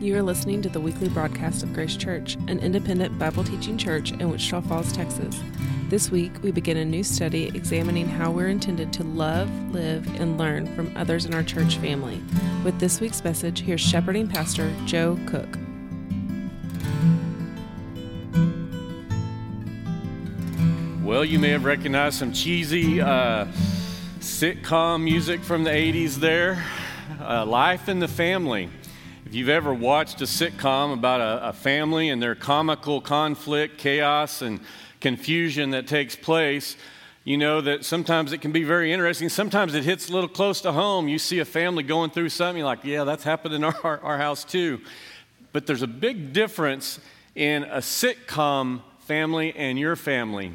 You are listening to the weekly broadcast of Grace Church, an independent Bible teaching church in Wichita Falls, Texas. This week, we begin a new study examining how we're intended to love, live, and learn from others in our church family. With this week's message, here's shepherding pastor Joe Cook. Well, you may have recognized some cheesy uh, sitcom music from the 80s there. Uh, Life in the Family. If you've ever watched a sitcom about a, a family and their comical conflict, chaos, and confusion that takes place, you know that sometimes it can be very interesting. Sometimes it hits a little close to home. You see a family going through something, you're like, yeah, that's happened in our, our house too. But there's a big difference in a sitcom family and your family.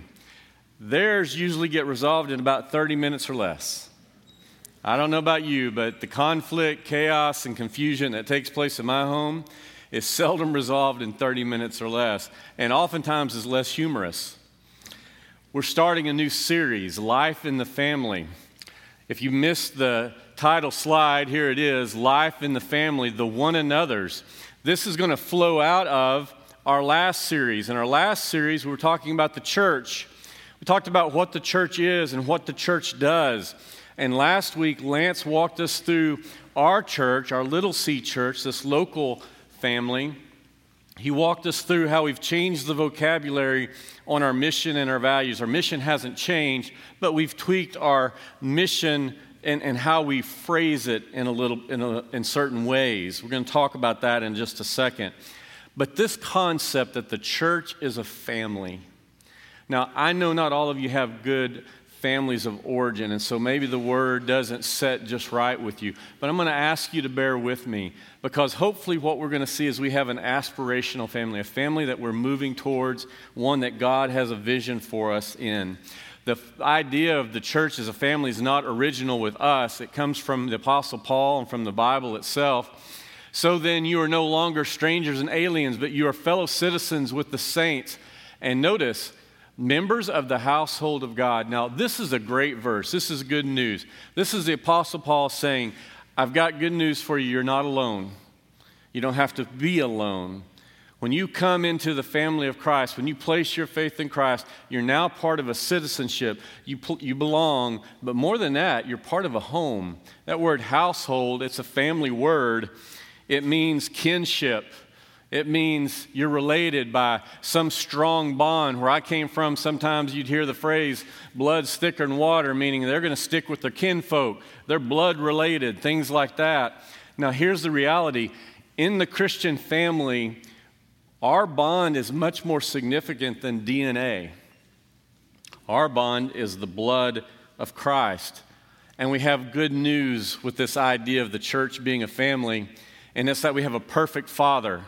Theirs usually get resolved in about 30 minutes or less. I don't know about you, but the conflict, chaos, and confusion that takes place in my home is seldom resolved in 30 minutes or less, and oftentimes is less humorous. We're starting a new series, Life in the Family. If you missed the title slide, here it is Life in the Family, the one another's. This is going to flow out of our last series. In our last series, we were talking about the church we talked about what the church is and what the church does. And last week, Lance walked us through our church, our Little C church, this local family. He walked us through how we've changed the vocabulary on our mission and our values. Our mission hasn't changed, but we've tweaked our mission and, and how we phrase it in a little in, a, in certain ways. We're going to talk about that in just a second. But this concept that the church is a family now, I know not all of you have good families of origin, and so maybe the word doesn't set just right with you. But I'm going to ask you to bear with me because hopefully, what we're going to see is we have an aspirational family, a family that we're moving towards, one that God has a vision for us in. The idea of the church as a family is not original with us, it comes from the Apostle Paul and from the Bible itself. So then, you are no longer strangers and aliens, but you are fellow citizens with the saints. And notice, members of the household of God. Now, this is a great verse. This is good news. This is the Apostle Paul saying, I've got good news for you. You're not alone. You don't have to be alone. When you come into the family of Christ, when you place your faith in Christ, you're now part of a citizenship. You, you belong, but more than that, you're part of a home. That word household, it's a family word. It means kinship. It means you're related by some strong bond. Where I came from, sometimes you'd hear the phrase, blood's thicker than water, meaning they're going to stick with their kinfolk. They're blood related, things like that. Now, here's the reality in the Christian family, our bond is much more significant than DNA. Our bond is the blood of Christ. And we have good news with this idea of the church being a family, and it's that we have a perfect father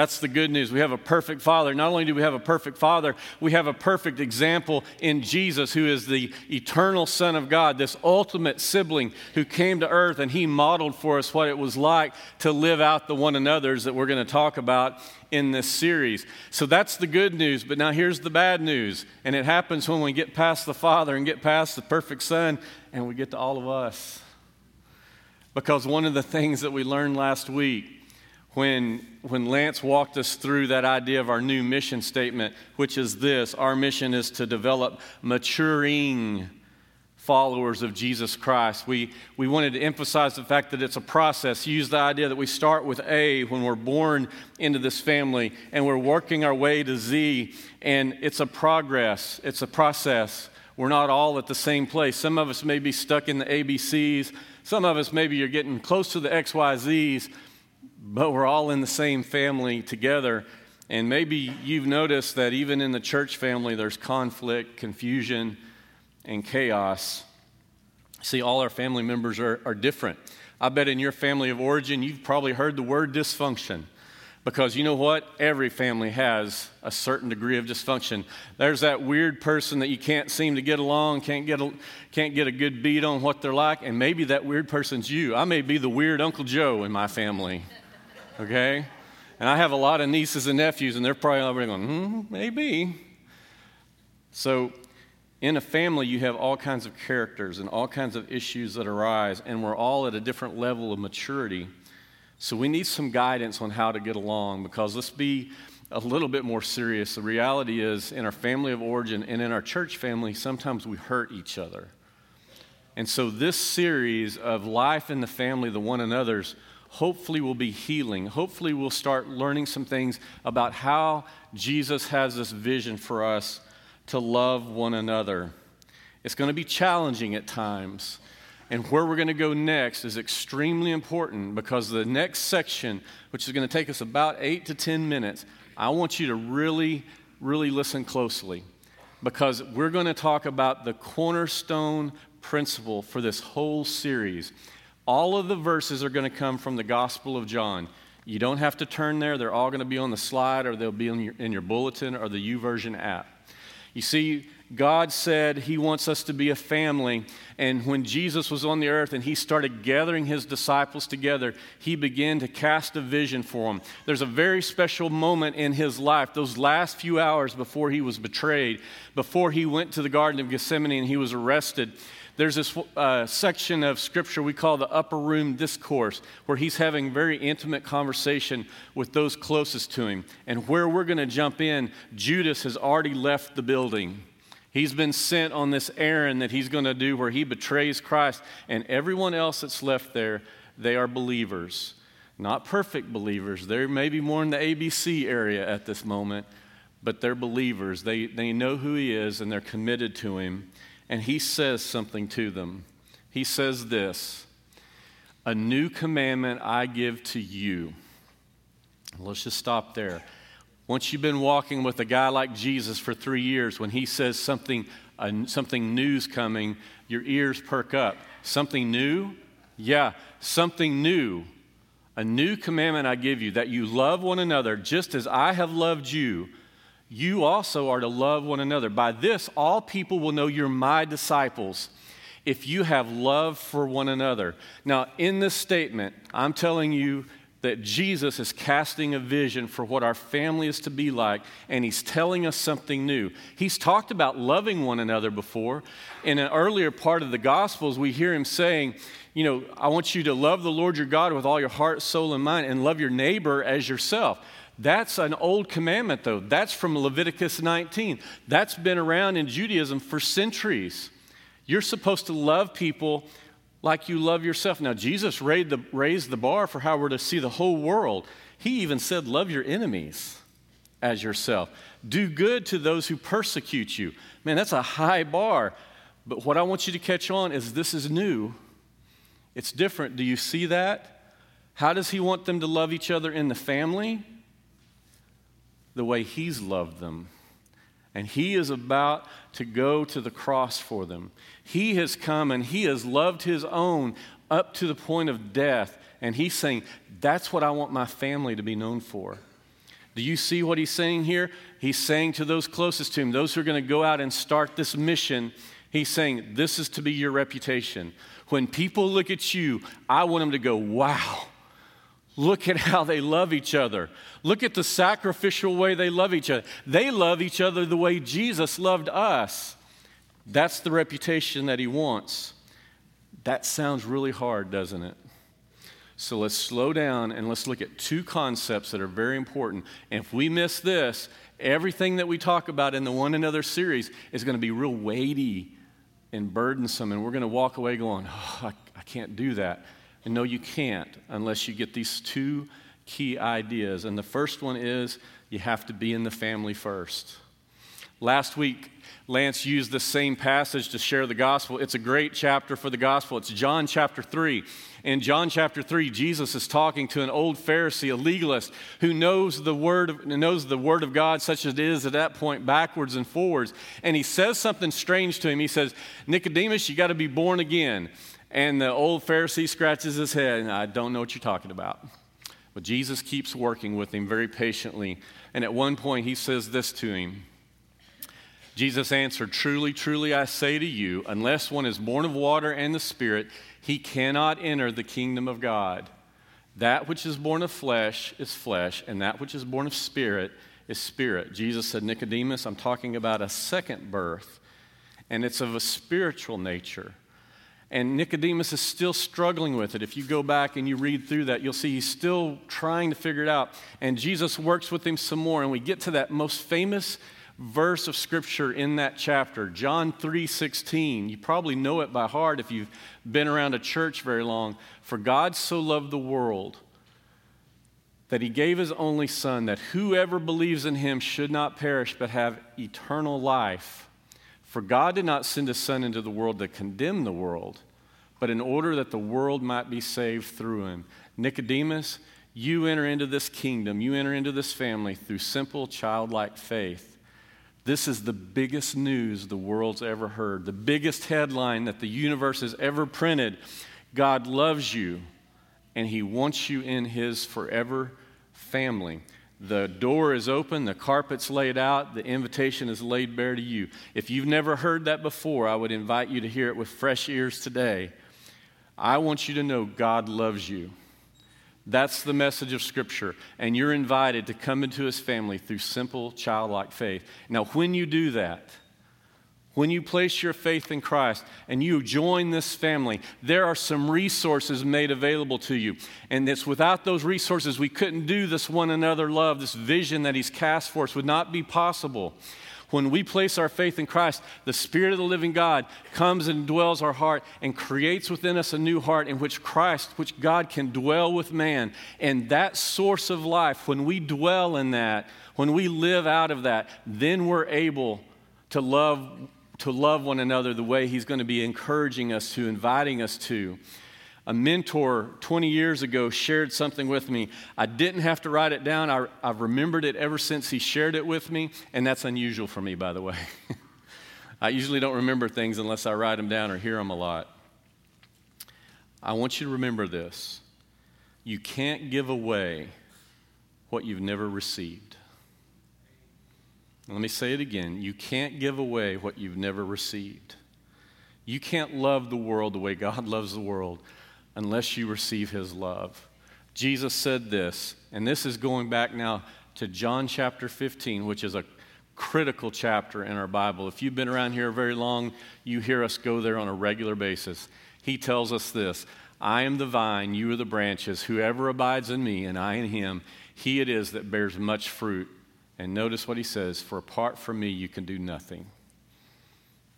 that's the good news. We have a perfect Father. Not only do we have a perfect Father, we have a perfect example in Jesus, who is the eternal Son of God, this ultimate sibling who came to earth and he modeled for us what it was like to live out the one another's that we're going to talk about in this series. So that's the good news. But now here's the bad news. And it happens when we get past the Father and get past the perfect Son and we get to all of us. Because one of the things that we learned last week when, when Lance walked us through that idea of our new mission statement, which is this our mission is to develop maturing followers of Jesus Christ. We, we wanted to emphasize the fact that it's a process. Use the idea that we start with A when we're born into this family and we're working our way to Z, and it's a progress, it's a process. We're not all at the same place. Some of us may be stuck in the ABCs, some of us maybe you're getting close to the XYZs but we're all in the same family together. And maybe you've noticed that even in the church family, there's conflict, confusion, and chaos. See, all our family members are, are different. I bet in your family of origin, you've probably heard the word dysfunction. Because you know what? Every family has a certain degree of dysfunction. There's that weird person that you can't seem to get along, can't get a, can't get a good beat on what they're like, and maybe that weird person's you. I may be the weird Uncle Joe in my family okay? And I have a lot of nieces and nephews, and they're probably already going, hmm, maybe. So, in a family, you have all kinds of characters and all kinds of issues that arise, and we're all at a different level of maturity. So we need some guidance on how to get along because let's be a little bit more serious. The reality is, in our family of origin and in our church family, sometimes we hurt each other. And so, this series of life in the family, the one another's, hopefully we'll be healing. Hopefully, we'll start learning some things about how Jesus has this vision for us to love one another. It's going to be challenging at times. And where we're going to go next is extremely important because the next section, which is going to take us about eight to 10 minutes, I want you to really, really listen closely because we're going to talk about the cornerstone principle for this whole series. All of the verses are going to come from the Gospel of John. You don't have to turn there, they're all going to be on the slide or they'll be in your, in your bulletin or the YouVersion app. You see, God said He wants us to be a family. And when Jesus was on the earth and He started gathering His disciples together, He began to cast a vision for them. There's a very special moment in His life, those last few hours before He was betrayed, before He went to the Garden of Gethsemane and He was arrested. There's this uh, section of scripture we call the upper room discourse, where he's having very intimate conversation with those closest to him. And where we're going to jump in, Judas has already left the building. He's been sent on this errand that he's going to do where he betrays Christ. And everyone else that's left there, they are believers. Not perfect believers. They're maybe more in the ABC area at this moment, but they're believers. They, they know who he is and they're committed to him. And he says something to them. He says this A new commandment I give to you. Let's just stop there. Once you've been walking with a guy like Jesus for three years, when he says something, uh, something new's coming, your ears perk up. Something new? Yeah, something new. A new commandment I give you that you love one another just as I have loved you. You also are to love one another. By this, all people will know you're my disciples if you have love for one another. Now, in this statement, I'm telling you that Jesus is casting a vision for what our family is to be like, and he's telling us something new. He's talked about loving one another before. In an earlier part of the Gospels, we hear him saying, You know, I want you to love the Lord your God with all your heart, soul, and mind, and love your neighbor as yourself. That's an old commandment, though. That's from Leviticus 19. That's been around in Judaism for centuries. You're supposed to love people like you love yourself. Now, Jesus raised the, raised the bar for how we're to see the whole world. He even said, Love your enemies as yourself. Do good to those who persecute you. Man, that's a high bar. But what I want you to catch on is this is new. It's different. Do you see that? How does he want them to love each other in the family? The way he's loved them. And he is about to go to the cross for them. He has come and he has loved his own up to the point of death. And he's saying, That's what I want my family to be known for. Do you see what he's saying here? He's saying to those closest to him, those who are going to go out and start this mission, he's saying, This is to be your reputation. When people look at you, I want them to go, Wow, look at how they love each other. Look at the sacrificial way they love each other. They love each other the way Jesus loved us. That's the reputation that he wants. That sounds really hard, doesn't it? So let's slow down and let's look at two concepts that are very important. And if we miss this, everything that we talk about in the One Another series is going to be real weighty and burdensome. And we're going to walk away going, oh, I, I can't do that. And no, you can't unless you get these two key ideas. And the first one is you have to be in the family first. Last week, Lance used the same passage to share the gospel. It's a great chapter for the gospel. It's John chapter 3. In John chapter 3, Jesus is talking to an old Pharisee, a legalist, who knows the word of, knows the word of God such as it is at that point, backwards and forwards. And he says something strange to him. He says, Nicodemus, you got to be born again. And the old Pharisee scratches his head, and I don't know what you're talking about. But Jesus keeps working with him very patiently. And at one point, he says this to him. Jesus answered, Truly, truly, I say to you, unless one is born of water and the Spirit, he cannot enter the kingdom of God. That which is born of flesh is flesh, and that which is born of spirit is spirit. Jesus said, Nicodemus, I'm talking about a second birth, and it's of a spiritual nature. And Nicodemus is still struggling with it. If you go back and you read through that, you'll see he's still trying to figure it out. And Jesus works with him some more. And we get to that most famous verse of scripture in that chapter, John 3:16. You probably know it by heart if you've been around a church very long. For God so loved the world that he gave his only son that whoever believes in him should not perish but have eternal life. For God did not send his Son into the world to condemn the world, but in order that the world might be saved through him. Nicodemus, you enter into this kingdom, you enter into this family through simple childlike faith. This is the biggest news the world's ever heard, the biggest headline that the universe has ever printed. God loves you, and he wants you in his forever family. The door is open, the carpet's laid out, the invitation is laid bare to you. If you've never heard that before, I would invite you to hear it with fresh ears today. I want you to know God loves you. That's the message of Scripture. And you're invited to come into His family through simple childlike faith. Now, when you do that, when you place your faith in Christ and you join this family, there are some resources made available to you. And it's without those resources, we couldn't do this one another love, this vision that He's cast for us would not be possible. When we place our faith in Christ, the Spirit of the living God comes and dwells our heart and creates within us a new heart in which Christ, which God can dwell with man. And that source of life, when we dwell in that, when we live out of that, then we're able to love to love one another the way He's going to be encouraging us to, inviting us to. A mentor 20 years ago shared something with me. I didn't have to write it down. I, have remembered it ever since he shared it with me, and that's unusual for me, by the way. I usually don't remember things unless I write them down or hear them a lot. I want you to remember this you can't give away what you've never received. Let me say it again. You can't give away what you've never received. You can't love the world the way God loves the world unless you receive his love. Jesus said this, and this is going back now to John chapter 15, which is a critical chapter in our Bible. If you've been around here very long, you hear us go there on a regular basis. He tells us this I am the vine, you are the branches. Whoever abides in me and I in him, he it is that bears much fruit. And notice what he says For apart from me, you can do nothing.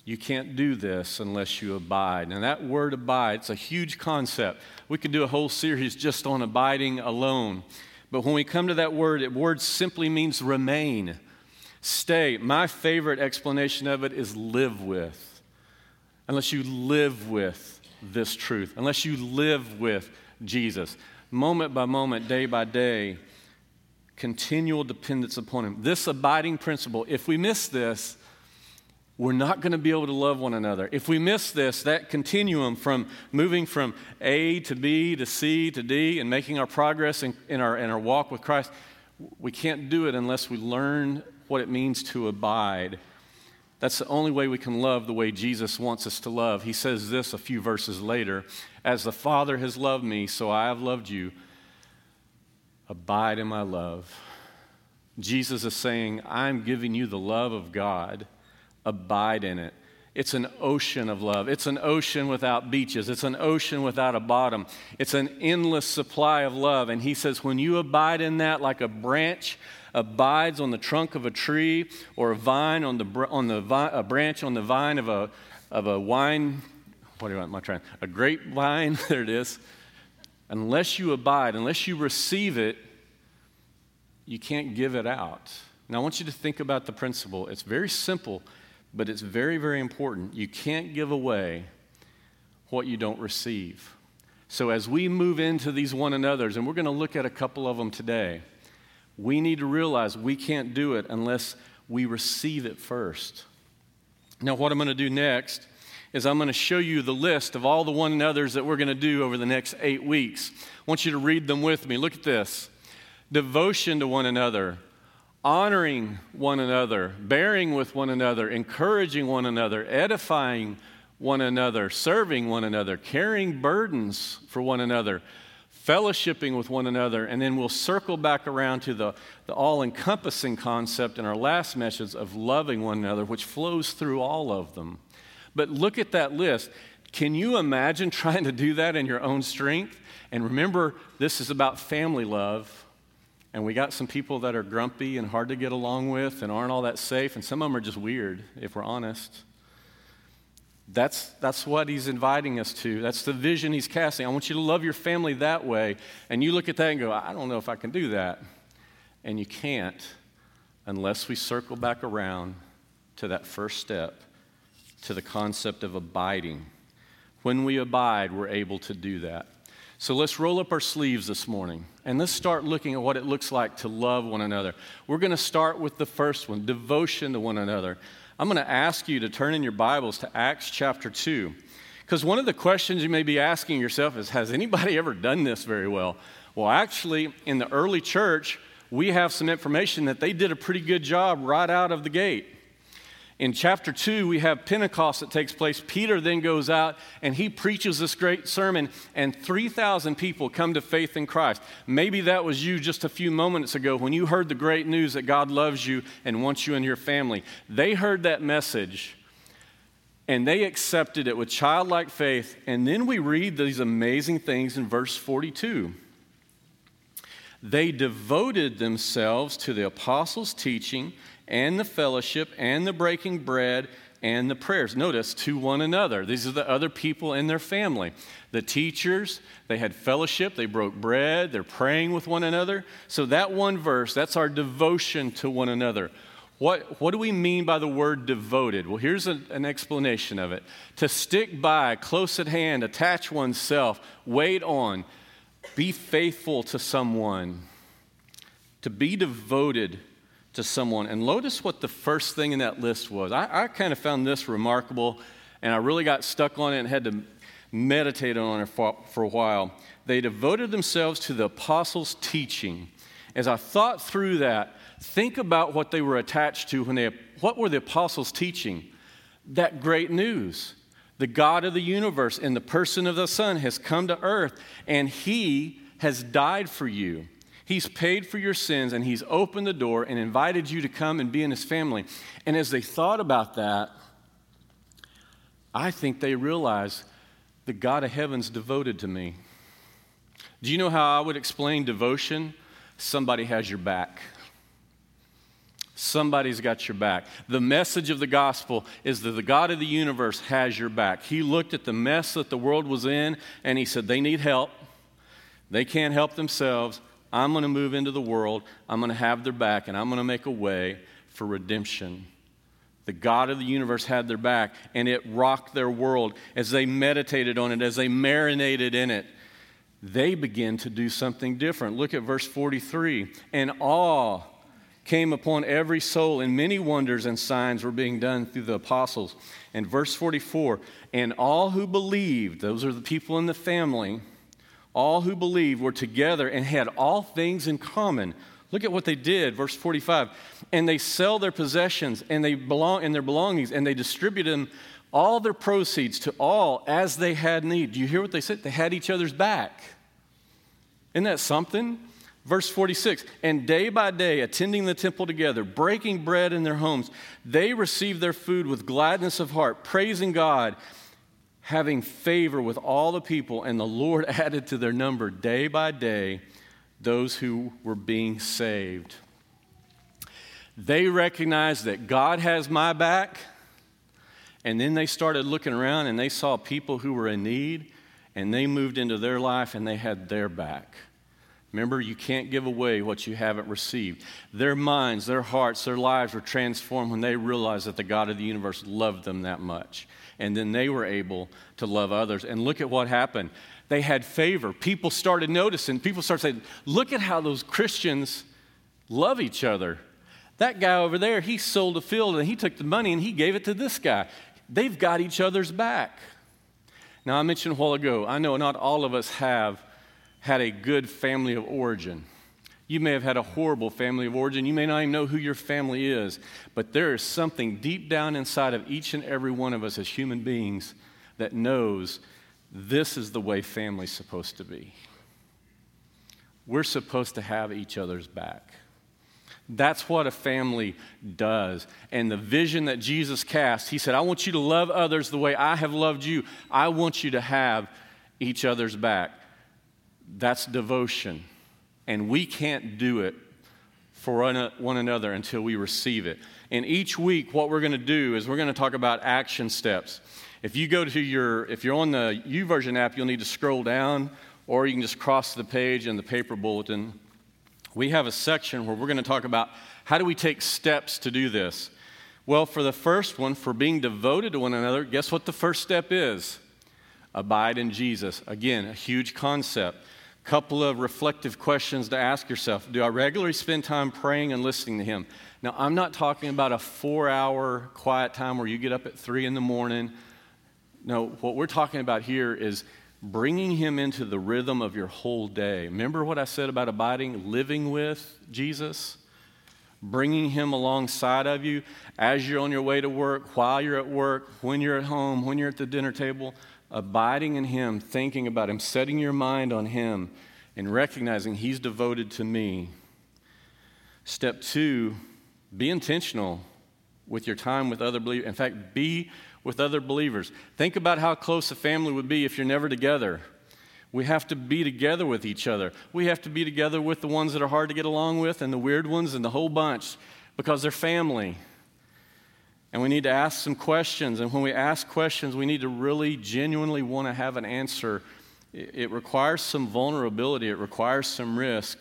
You can't do this unless you abide. And that word abide, it's a huge concept. We could do a whole series just on abiding alone. But when we come to that word, it word simply means remain, stay. My favorite explanation of it is live with. Unless you live with this truth, unless you live with Jesus, moment by moment, day by day, continual dependence upon Him. This abiding principle, if we miss this, we're not going to be able to love one another. If we miss this, that continuum from moving from A to B to C to D and making our progress in, in, our, in our walk with Christ, we can't do it unless we learn what it means to abide. That's the only way we can love the way Jesus wants us to love. He says this a few verses later As the Father has loved me, so I have loved you. Abide in my love. Jesus is saying, I'm giving you the love of God. Abide in it. It's an ocean of love. It's an ocean without beaches. It's an ocean without a bottom. It's an endless supply of love. And he says, when you abide in that like a branch abides on the trunk of a tree or a vine on the, on the a branch on the vine of a, of a wine, what do you want, my trying? A grapevine, there it is unless you abide, unless you receive it, you can't give it out. Now, I want you to think about the principle. It's very simple, but it's very, very important. You can't give away what you don't receive. So, as we move into these one another's, and we're going to look at a couple of them today, we need to realize we can't do it unless we receive it first. Now, what I'm going to do next is I'm going to show you the list of all the one another's that we're going to do over the next eight weeks. I want you to read them with me. Look at this devotion to one another, honoring one another, bearing with one another, encouraging one another, edifying one another, serving one another, carrying burdens for one another, fellowshipping with one another, and then we'll circle back around to the, the all encompassing concept in our last message of loving one another, which flows through all of them. But look at that list. Can you imagine trying to do that in your own strength? And remember, this is about family love. And we got some people that are grumpy and hard to get along with and aren't all that safe, and some of them are just weird, if we're honest. That's, that's what he's inviting us to. That's the vision he's casting. I want you to love your family that way. And you look at that and go, I don't know if I can do that. And you can't unless we circle back around to that first step, to the concept of abiding. When we abide, we're able to do that. So let's roll up our sleeves this morning and let's start looking at what it looks like to love one another. We're going to start with the first one devotion to one another. I'm going to ask you to turn in your Bibles to Acts chapter 2. Because one of the questions you may be asking yourself is Has anybody ever done this very well? Well, actually, in the early church, we have some information that they did a pretty good job right out of the gate. In chapter 2, we have Pentecost that takes place. Peter then goes out and he preaches this great sermon, and 3,000 people come to faith in Christ. Maybe that was you just a few moments ago when you heard the great news that God loves you and wants you in your family. They heard that message and they accepted it with childlike faith. And then we read these amazing things in verse 42. They devoted themselves to the apostles' teaching and the fellowship and the breaking bread and the prayers. Notice to one another. These are the other people in their family. The teachers, they had fellowship, they broke bread, they're praying with one another. So, that one verse, that's our devotion to one another. What, what do we mean by the word devoted? Well, here's a, an explanation of it to stick by, close at hand, attach oneself, wait on, be faithful to someone, to be devoted to someone. And notice what the first thing in that list was. I, I kind of found this remarkable, and I really got stuck on it and had to meditate on it for, for a while. They devoted themselves to the apostles' teaching. As I thought through that, think about what they were attached to when they, what were the apostles teaching? That great news. The God of the universe in the person of the Son has come to earth, and He has died for you. He's paid for your sins and He's opened the door and invited you to come and be in His family. And as they thought about that, I think they realized the God of heaven's devoted to me. Do you know how I would explain devotion? Somebody has your back. Somebody's got your back. The message of the gospel is that the God of the universe has your back. He looked at the mess that the world was in and he said, They need help. They can't help themselves. I'm going to move into the world, I'm going to have their back, and I'm going to make a way for redemption. The God of the universe had their back, and it rocked their world as they meditated on it, as they marinated in it. They began to do something different. Look at verse 43. And awe came upon every soul, and many wonders and signs were being done through the apostles. And verse 44 And all who believed, those are the people in the family, all who believed were together and had all things in common. Look at what they did, verse 45. And they sell their possessions and they belong and their belongings, and they distributed them all their proceeds to all as they had need. Do you hear what they said? They had each other's back. Isn't that something? Verse 46 And day by day, attending the temple together, breaking bread in their homes, they received their food with gladness of heart, praising God having favor with all the people, and the Lord added to their number day by day those who were being saved. They recognized that God has my back, and then they started looking around and they saw people who were in need, and they moved into their life and they had their back. Remember, you can't give away what you haven't received. Their minds, their hearts, their lives were transformed when they realized that the God of the universe loved them that much and then they were able to love others. And look at what happened. They had favor. People started noticing. People started saying, Look at how those Christians love each other. That guy over there, he sold a field and he took the money and he gave it to this guy. They've got each other's back. Now, I mentioned a while ago, I know not all of us have had a good family of origin. You may have had a horrible family of origin. You may not even know who your family is. But there is something deep down inside of each and every one of us as human beings that knows this is the way family's supposed to be. We're supposed to have each other's back. That's what a family does. And the vision that Jesus cast, he said, I want you to love others the way I have loved you. I want you to have each other's back. That's devotion. And we can't do it for one another until we receive it. And each week, what we're going to do is we're going to talk about action steps. If you go to your, if you're on the YouVersion app, you'll need to scroll down, or you can just cross the page in the paper bulletin we have a section where we're going to talk about how do we take steps to do this. Well, for the first one, for being devoted to one another, guess what the first step is? Abide in Jesus. Again, a huge concept. Couple of reflective questions to ask yourself. Do I regularly spend time praying and listening to Him? Now, I'm not talking about a four hour quiet time where you get up at three in the morning. No, what we're talking about here is bringing him into the rhythm of your whole day. Remember what I said about abiding, living with Jesus? Bringing him alongside of you as you're on your way to work, while you're at work, when you're at home, when you're at the dinner table. Abiding in him, thinking about him, setting your mind on him, and recognizing he's devoted to me. Step two, be intentional with your time with other believers. In fact, be with other believers. Think about how close a family would be if you're never together. We have to be together with each other. We have to be together with the ones that are hard to get along with and the weird ones and the whole bunch because they're family. And we need to ask some questions. And when we ask questions, we need to really genuinely want to have an answer. It requires some vulnerability, it requires some risk.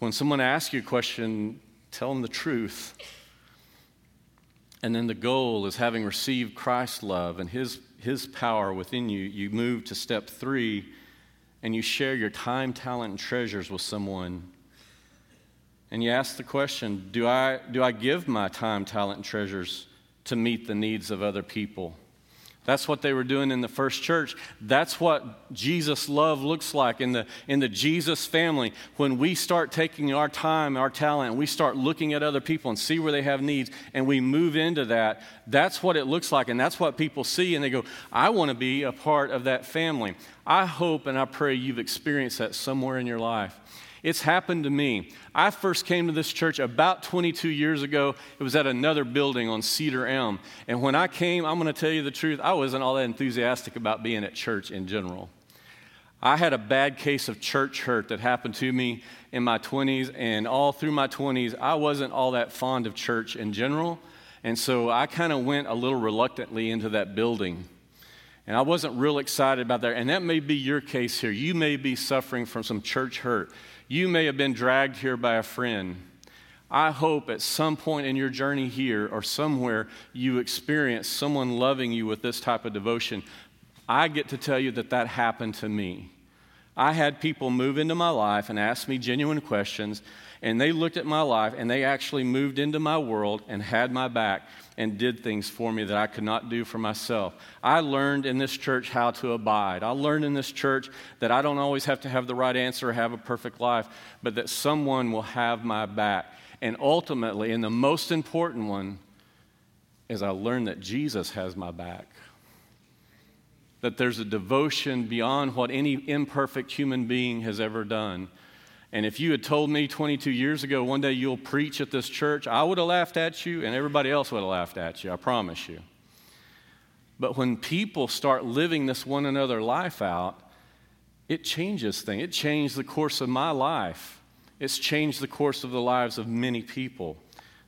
When someone asks you a question, tell them the truth. And then the goal is having received Christ's love and his, his power within you, you move to step three and you share your time, talent, and treasures with someone. And you ask the question do I, do I give my time, talent, and treasures to meet the needs of other people? That's what they were doing in the first church. That's what Jesus' love looks like in the, in the Jesus family. When we start taking our time, our talent, we start looking at other people and see where they have needs, and we move into that, that's what it looks like. And that's what people see, and they go, I want to be a part of that family. I hope and I pray you've experienced that somewhere in your life. It's happened to me. I first came to this church about 22 years ago. It was at another building on Cedar Elm. And when I came, I'm going to tell you the truth, I wasn't all that enthusiastic about being at church in general. I had a bad case of church hurt that happened to me in my 20s, and all through my 20s, I wasn't all that fond of church in general. And so I kind of went a little reluctantly into that building. And I wasn't real excited about that. And that may be your case here. You may be suffering from some church hurt. You may have been dragged here by a friend. I hope at some point in your journey here or somewhere you experience someone loving you with this type of devotion. I get to tell you that that happened to me. I had people move into my life and ask me genuine questions, and they looked at my life and they actually moved into my world and had my back and did things for me that I could not do for myself. I learned in this church how to abide. I learned in this church that I don't always have to have the right answer or have a perfect life, but that someone will have my back. And ultimately, and the most important one, is I learned that Jesus has my back that there's a devotion beyond what any imperfect human being has ever done. And if you had told me 22 years ago, one day you'll preach at this church, I would have laughed at you and everybody else would have laughed at you, I promise you. But when people start living this one another life out, it changes things. It changed the course of my life. It's changed the course of the lives of many people.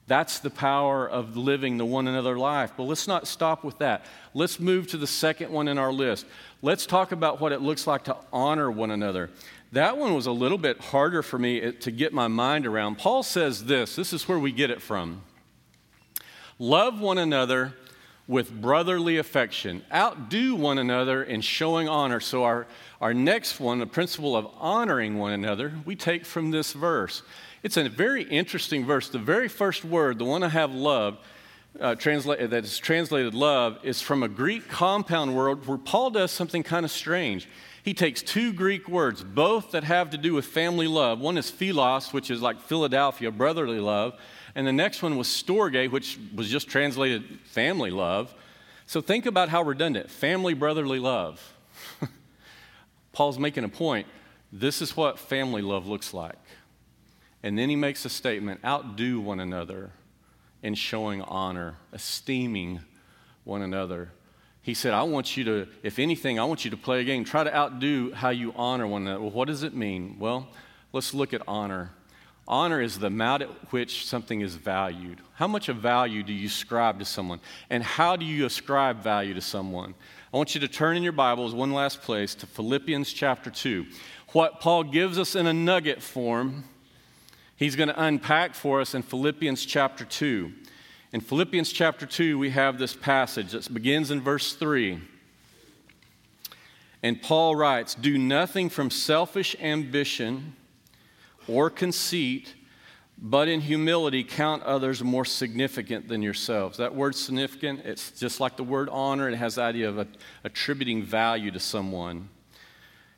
That's the power of living the one another life. But let's not stop with that. Let's move to the second one in our list. Let's talk about what it looks like to honor one another. That one was a little bit harder for me to get my mind around. Paul says this this is where we get it from. Love one another with brotherly affection. Outdo one another in showing honor. So, our, our next one, the principle of honoring one another, we take from this verse. It's a very interesting verse. The very first word, the one I have loved, uh, that is translated love, is from a Greek compound word where Paul does something kind of strange. He takes two Greek words, both that have to do with family love. One is philos, which is like Philadelphia, brotherly love. And the next one was storge, which was just translated family love. So think about how redundant family brotherly love. Paul's making a point. This is what family love looks like. And then he makes a statement outdo one another in showing honor, esteeming one another. He said, I want you to, if anything, I want you to play a game. Try to outdo how you honor one another. Well, what does it mean? Well, let's look at honor. Honor is the amount at which something is valued. How much of value do you ascribe to someone? And how do you ascribe value to someone? I want you to turn in your Bibles, one last place, to Philippians chapter 2. What Paul gives us in a nugget form, he's going to unpack for us in Philippians chapter 2. In Philippians chapter 2, we have this passage that begins in verse 3. And Paul writes, Do nothing from selfish ambition or conceit, but in humility count others more significant than yourselves. That word significant, it's just like the word honor, it has the idea of attributing value to someone.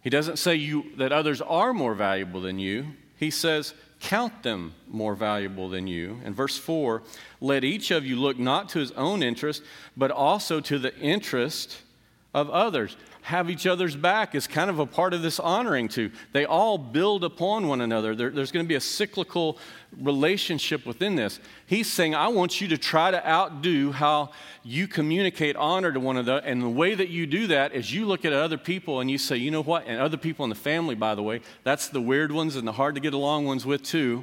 He doesn't say you, that others are more valuable than you. He says, count them more valuable than you. In verse 4, let each of you look not to his own interest, but also to the interest of others have each other's back is kind of a part of this honoring too. They all build upon one another. There, there's going to be a cyclical relationship within this. He's saying, I want you to try to outdo how you communicate honor to one another. And the way that you do that is you look at other people and you say, you know what? And other people in the family, by the way, that's the weird ones and the hard to get along ones with too.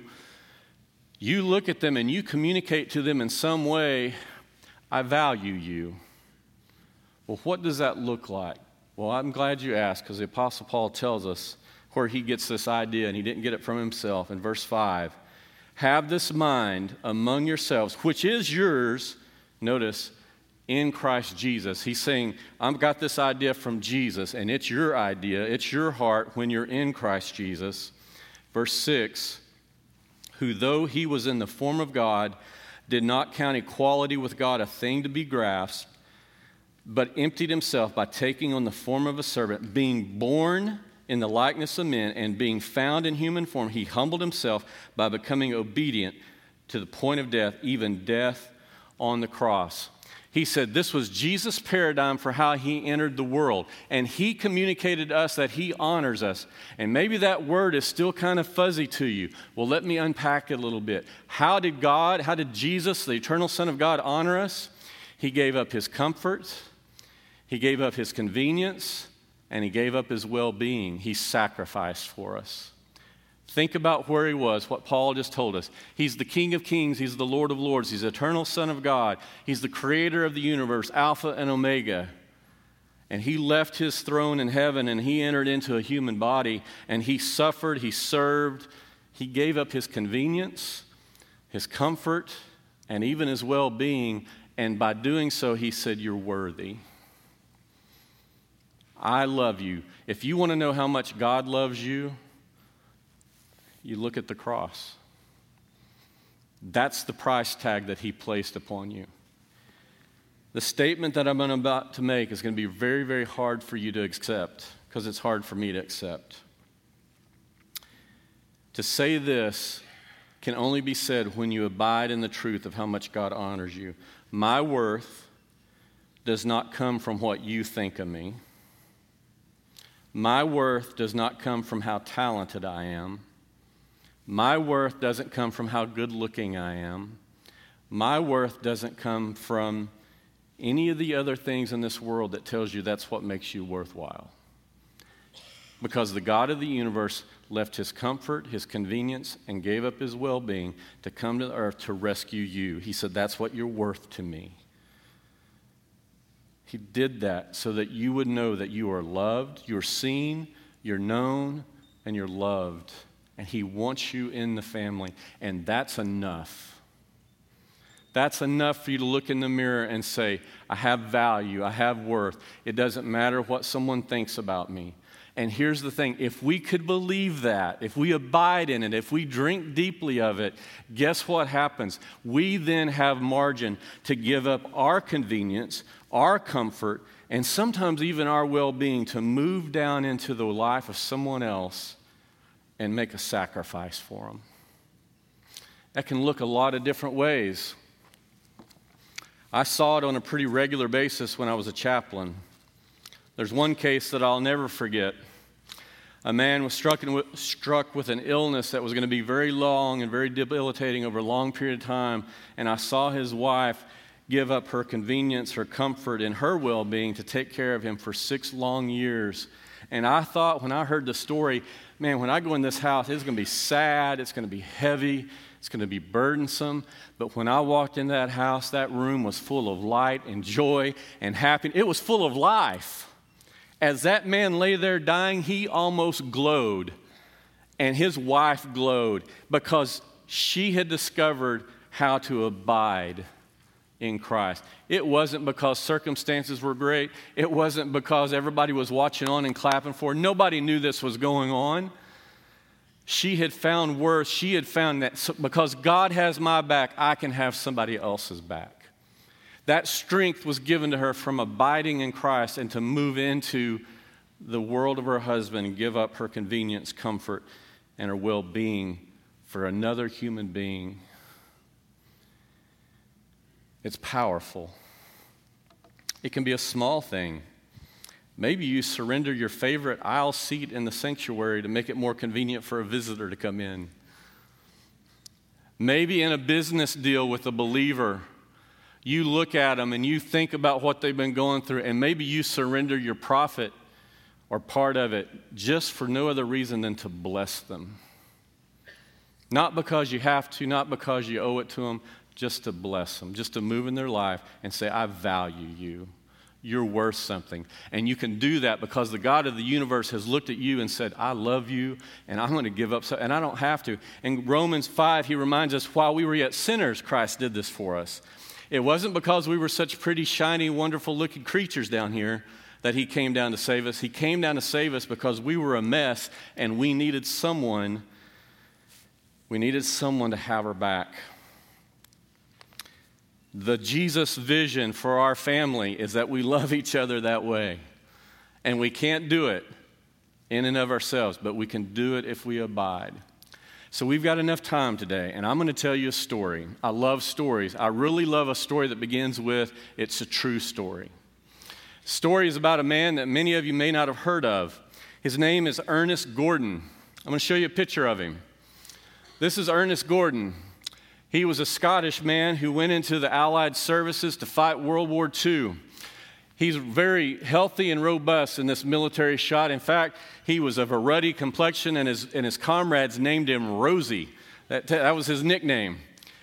You look at them and you communicate to them in some way, I value you. Well, what does that look like? Well, I'm glad you asked because the Apostle Paul tells us where he gets this idea, and he didn't get it from himself. In verse 5, have this mind among yourselves, which is yours, notice, in Christ Jesus. He's saying, I've got this idea from Jesus, and it's your idea, it's your heart when you're in Christ Jesus. Verse 6 Who, though he was in the form of God, did not count equality with God a thing to be grasped but emptied himself by taking on the form of a servant, being born in the likeness of men, and being found in human form, he humbled himself by becoming obedient to the point of death, even death on the cross. He said this was Jesus' paradigm for how he entered the world. And he communicated to us that he honors us. And maybe that word is still kind of fuzzy to you. Well, let me unpack it a little bit. How did God, how did Jesus, the eternal Son of God, honor us? He gave up his comforts, he gave up his convenience and he gave up his well being. He sacrificed for us. Think about where he was, what Paul just told us. He's the King of Kings, he's the Lord of Lords, he's the eternal Son of God, he's the creator of the universe, Alpha and Omega. And he left his throne in heaven and he entered into a human body and he suffered, he served, he gave up his convenience, his comfort, and even his well being. And by doing so, he said, You're worthy. I love you. If you want to know how much God loves you, you look at the cross. That's the price tag that He placed upon you. The statement that I'm about to make is going to be very, very hard for you to accept because it's hard for me to accept. To say this can only be said when you abide in the truth of how much God honors you. My worth does not come from what you think of me. My worth does not come from how talented I am. My worth doesn't come from how good looking I am. My worth doesn't come from any of the other things in this world that tells you that's what makes you worthwhile. Because the God of the universe left his comfort, his convenience, and gave up his well being to come to earth to rescue you. He said, That's what you're worth to me. He did that so that you would know that you are loved, you're seen, you're known, and you're loved. And He wants you in the family. And that's enough. That's enough for you to look in the mirror and say, I have value, I have worth. It doesn't matter what someone thinks about me. And here's the thing if we could believe that, if we abide in it, if we drink deeply of it, guess what happens? We then have margin to give up our convenience, our comfort, and sometimes even our well being to move down into the life of someone else and make a sacrifice for them. That can look a lot of different ways. I saw it on a pretty regular basis when I was a chaplain. There's one case that I'll never forget. A man was struck, in, struck with an illness that was going to be very long and very debilitating over a long period of time. And I saw his wife give up her convenience, her comfort, and her well being to take care of him for six long years. And I thought when I heard the story, man, when I go in this house, it's going to be sad, it's going to be heavy, it's going to be burdensome. But when I walked in that house, that room was full of light and joy and happiness. It was full of life. As that man lay there dying, he almost glowed. And his wife glowed because she had discovered how to abide in Christ. It wasn't because circumstances were great. It wasn't because everybody was watching on and clapping for. Nobody knew this was going on. She had found worth. She had found that because God has my back, I can have somebody else's back. That strength was given to her from abiding in Christ and to move into the world of her husband and give up her convenience, comfort, and her well being for another human being. It's powerful. It can be a small thing. Maybe you surrender your favorite aisle seat in the sanctuary to make it more convenient for a visitor to come in. Maybe in a business deal with a believer, you look at them and you think about what they've been going through, and maybe you surrender your profit or part of it just for no other reason than to bless them. Not because you have to, not because you owe it to them, just to bless them, just to move in their life and say, I value you. You're worth something. And you can do that because the God of the universe has looked at you and said, I love you and I'm going to give up. So, and I don't have to. In Romans 5, he reminds us, while we were yet sinners, Christ did this for us. It wasn't because we were such pretty, shiny, wonderful looking creatures down here that He came down to save us. He came down to save us because we were a mess and we needed someone. We needed someone to have our back. The Jesus vision for our family is that we love each other that way. And we can't do it in and of ourselves, but we can do it if we abide. So we've got enough time today, and I'm going to tell you a story. I love stories. I really love a story that begins with it's a true story. Story is about a man that many of you may not have heard of. His name is Ernest Gordon. I'm going to show you a picture of him. This is Ernest Gordon. He was a Scottish man who went into the Allied services to fight World War II. He's very healthy and robust in this military shot. In fact, he was of a ruddy complexion, and his, and his comrades named him Rosie. That, that was his nickname.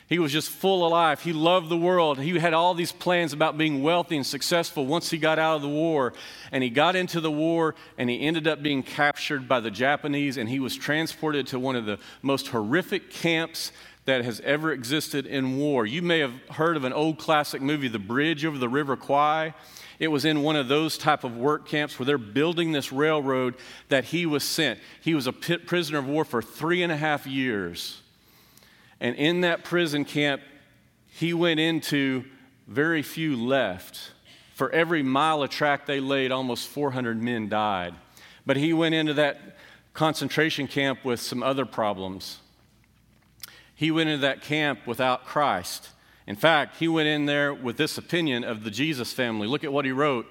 He was just full of life. He loved the world. He had all these plans about being wealthy and successful once he got out of the war. And he got into the war and he ended up being captured by the Japanese and he was transported to one of the most horrific camps that has ever existed in war. You may have heard of an old classic movie, The Bridge Over the River Kwai. It was in one of those type of work camps where they're building this railroad that he was sent. He was a prisoner of war for three and a half years. And in that prison camp, he went into very few left. For every mile of track they laid, almost 400 men died. But he went into that concentration camp with some other problems. He went into that camp without Christ. In fact, he went in there with this opinion of the Jesus family. Look at what he wrote.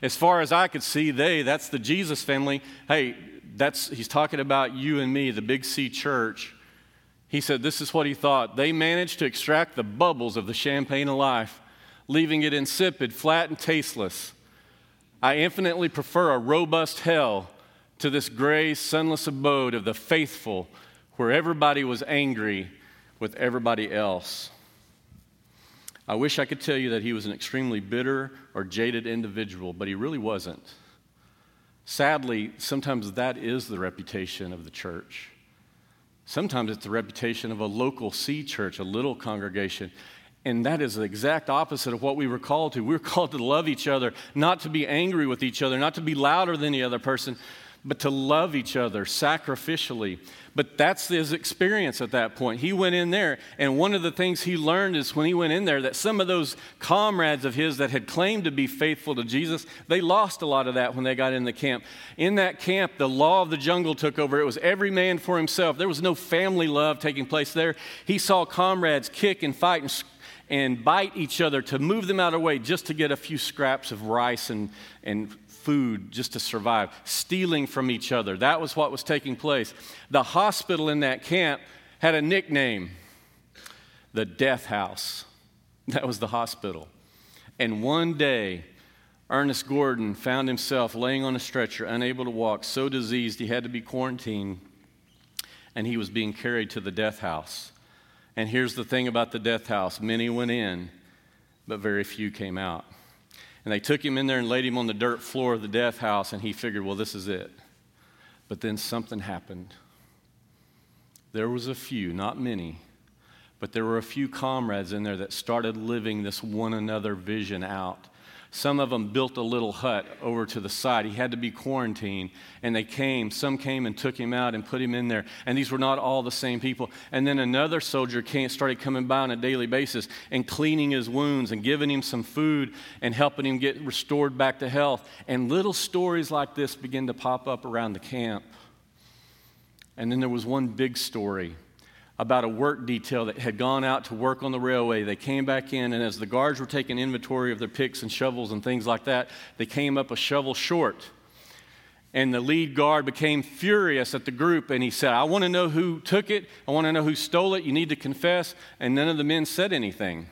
As far as I could see, they, that's the Jesus family. Hey, that's he's talking about you and me, the Big C church. He said this is what he thought. They managed to extract the bubbles of the champagne of life, leaving it insipid, flat, and tasteless. I infinitely prefer a robust hell to this gray, sunless abode of the faithful, where everybody was angry with everybody else. I wish I could tell you that he was an extremely bitter or jaded individual, but he really wasn't. Sadly, sometimes that is the reputation of the church. Sometimes it's the reputation of a local C church, a little congregation. And that is the exact opposite of what we were called to. We were called to love each other, not to be angry with each other, not to be louder than the other person, but to love each other sacrificially. But that's his experience at that point. He went in there, and one of the things he learned is when he went in there that some of those comrades of his that had claimed to be faithful to Jesus, they lost a lot of that when they got in the camp. In that camp, the law of the jungle took over. It was every man for himself. There was no family love taking place there. He saw comrades kick and fight and and bite each other to move them out of the way just to get a few scraps of rice and, and food just to survive, stealing from each other. That was what was taking place. The hospital in that camp had a nickname the Death House. That was the hospital. And one day, Ernest Gordon found himself laying on a stretcher, unable to walk, so diseased he had to be quarantined, and he was being carried to the death house. And here's the thing about the death house many went in, but very few came out. And they took him in there and laid him on the dirt floor of the death house, and he figured, well, this is it. But then something happened. There was a few, not many, but there were a few comrades in there that started living this one another vision out. Some of them built a little hut over to the side. He had to be quarantined. And they came, some came and took him out and put him in there. And these were not all the same people. And then another soldier came, started coming by on a daily basis and cleaning his wounds and giving him some food and helping him get restored back to health. And little stories like this began to pop up around the camp. And then there was one big story about a work detail that had gone out to work on the railway. They came back in, and as the guards were taking inventory of their picks and shovels and things like that, they came up a shovel short. And the lead guard became furious at the group, and he said, I want to know who took it. I want to know who stole it. You need to confess. And none of the men said anything.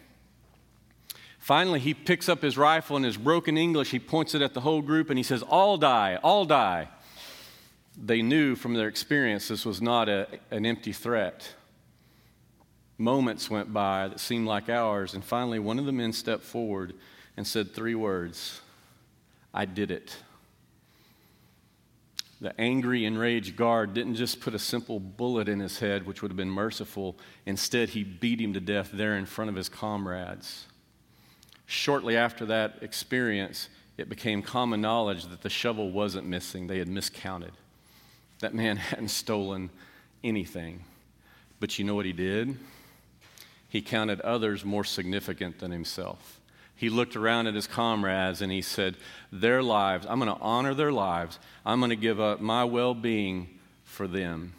Finally, he picks up his rifle in his broken English. He points it at the whole group and he says, All die, all die. They knew from their experience this was not a, an empty threat moments went by that seemed like hours, and finally one of the men stepped forward and said three words I did it. The angry, enraged guard didn't just put a simple bullet in his head, which would have been merciful. Instead, he beat him to death there in front of his comrades. Shortly after that experience, it became common knowledge that the shovel wasn't missing, they had miscounted. That man hadn't stolen anything. But you know what he did? He counted others more significant than himself. He looked around at his comrades and he said, Their lives, I'm going to honor their lives. I'm going to give up my well being for them.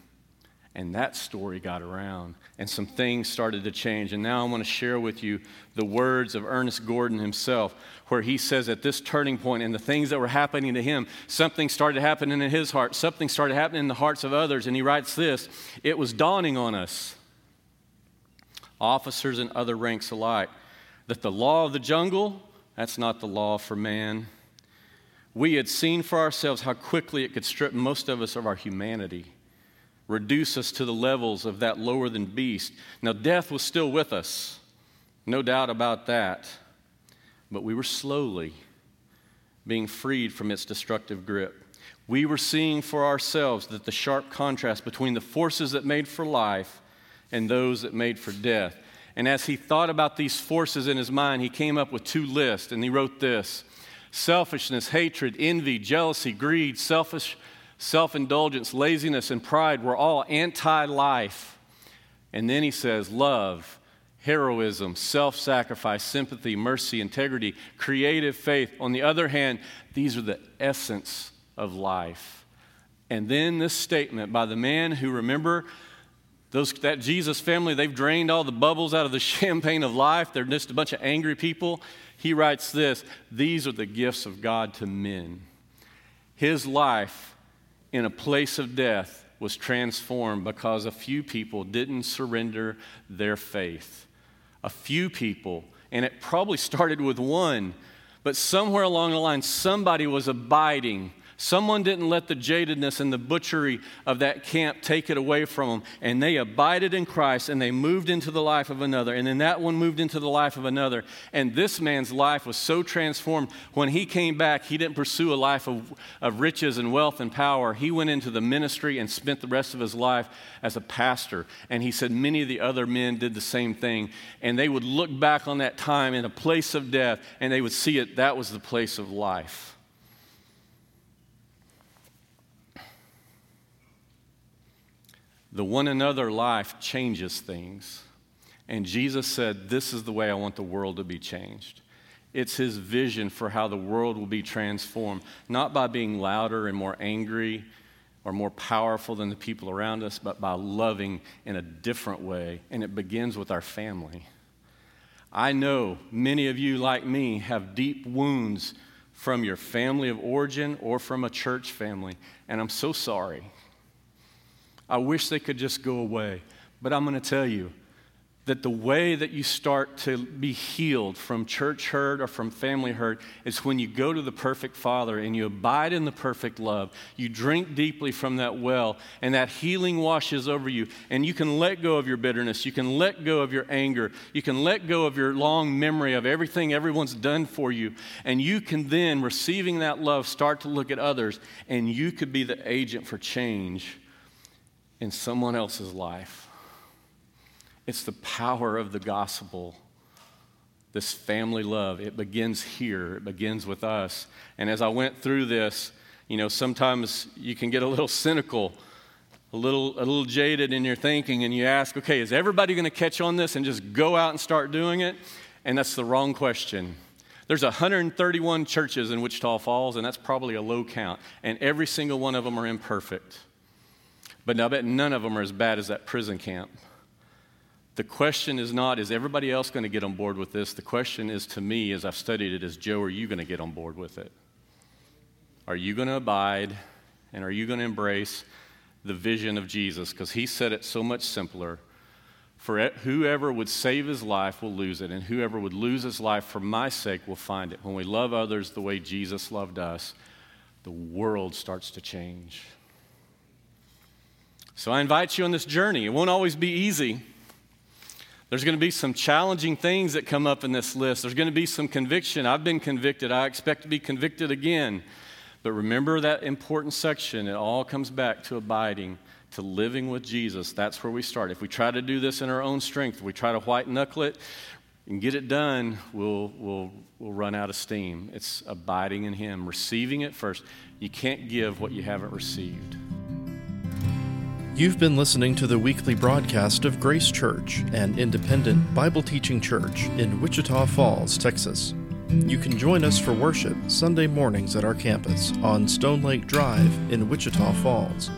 And that story got around, and some things started to change. And now I want to share with you the words of Ernest Gordon himself, where he says at this turning point and the things that were happening to him, something started happening in his heart, something started happening in the hearts of others. And he writes this It was dawning on us officers and other ranks alike, that the law of the jungle, that's not the law for man. We had seen for ourselves how quickly it could strip most of us of our humanity, reduce us to the levels of that lower than beast. Now, death was still with us, no doubt about that, but we were slowly being freed from its destructive grip. We were seeing for ourselves that the sharp contrast between the forces that made for life and those that made for death. And as he thought about these forces in his mind, he came up with two lists, and he wrote this selfishness, hatred, envy, jealousy, greed, selfish, self indulgence, laziness, and pride were all anti life. And then he says, love, heroism, self sacrifice, sympathy, mercy, integrity, creative faith. On the other hand, these are the essence of life. And then this statement by the man who, remember, those, that Jesus family, they've drained all the bubbles out of the champagne of life. They're just a bunch of angry people. He writes this These are the gifts of God to men. His life in a place of death was transformed because a few people didn't surrender their faith. A few people, and it probably started with one, but somewhere along the line, somebody was abiding Someone didn't let the jadedness and the butchery of that camp take it away from them. And they abided in Christ and they moved into the life of another. And then that one moved into the life of another. And this man's life was so transformed. When he came back, he didn't pursue a life of, of riches and wealth and power. He went into the ministry and spent the rest of his life as a pastor. And he said many of the other men did the same thing. And they would look back on that time in a place of death and they would see it that was the place of life. The one another life changes things. And Jesus said, This is the way I want the world to be changed. It's his vision for how the world will be transformed, not by being louder and more angry or more powerful than the people around us, but by loving in a different way. And it begins with our family. I know many of you, like me, have deep wounds from your family of origin or from a church family. And I'm so sorry. I wish they could just go away. But I'm going to tell you, that the way that you start to be healed from church hurt or from family hurt is when you go to the perfect Father and you abide in the perfect love. You drink deeply from that well, and that healing washes over you. And you can let go of your bitterness. You can let go of your anger. You can let go of your long memory of everything everyone's done for you. And you can then, receiving that love, start to look at others, and you could be the agent for change in someone else's life. It's the power of the gospel, this family love. It begins here, it begins with us. And as I went through this, you know, sometimes you can get a little cynical, a little, a little jaded in your thinking, and you ask, okay, is everybody going to catch on this and just go out and start doing it? And that's the wrong question. There's 131 churches in Wichita Falls, and that's probably a low count. And every single one of them are imperfect. But I bet none of them are as bad as that prison camp. The question is not, is everybody else going to get on board with this? The question is to me, as I've studied it, is Joe, are you going to get on board with it? Are you going to abide and are you going to embrace the vision of Jesus? Because he said it so much simpler. For whoever would save his life will lose it, and whoever would lose his life for my sake will find it. When we love others the way Jesus loved us, the world starts to change. So I invite you on this journey. It won't always be easy. There's going to be some challenging things that come up in this list. There's going to be some conviction. I've been convicted. I expect to be convicted again. But remember that important section. It all comes back to abiding, to living with Jesus. That's where we start. If we try to do this in our own strength, if we try to white knuckle it and get it done, we'll, we'll, we'll run out of steam. It's abiding in Him, receiving it first. You can't give what you haven't received. You've been listening to the weekly broadcast of Grace Church, an independent Bible teaching church in Wichita Falls, Texas. You can join us for worship Sunday mornings at our campus on Stone Lake Drive in Wichita Falls.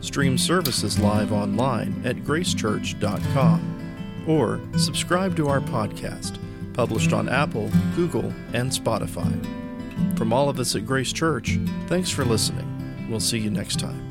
Stream services live online at gracechurch.com or subscribe to our podcast, published on Apple, Google, and Spotify. From all of us at Grace Church, thanks for listening. We'll see you next time.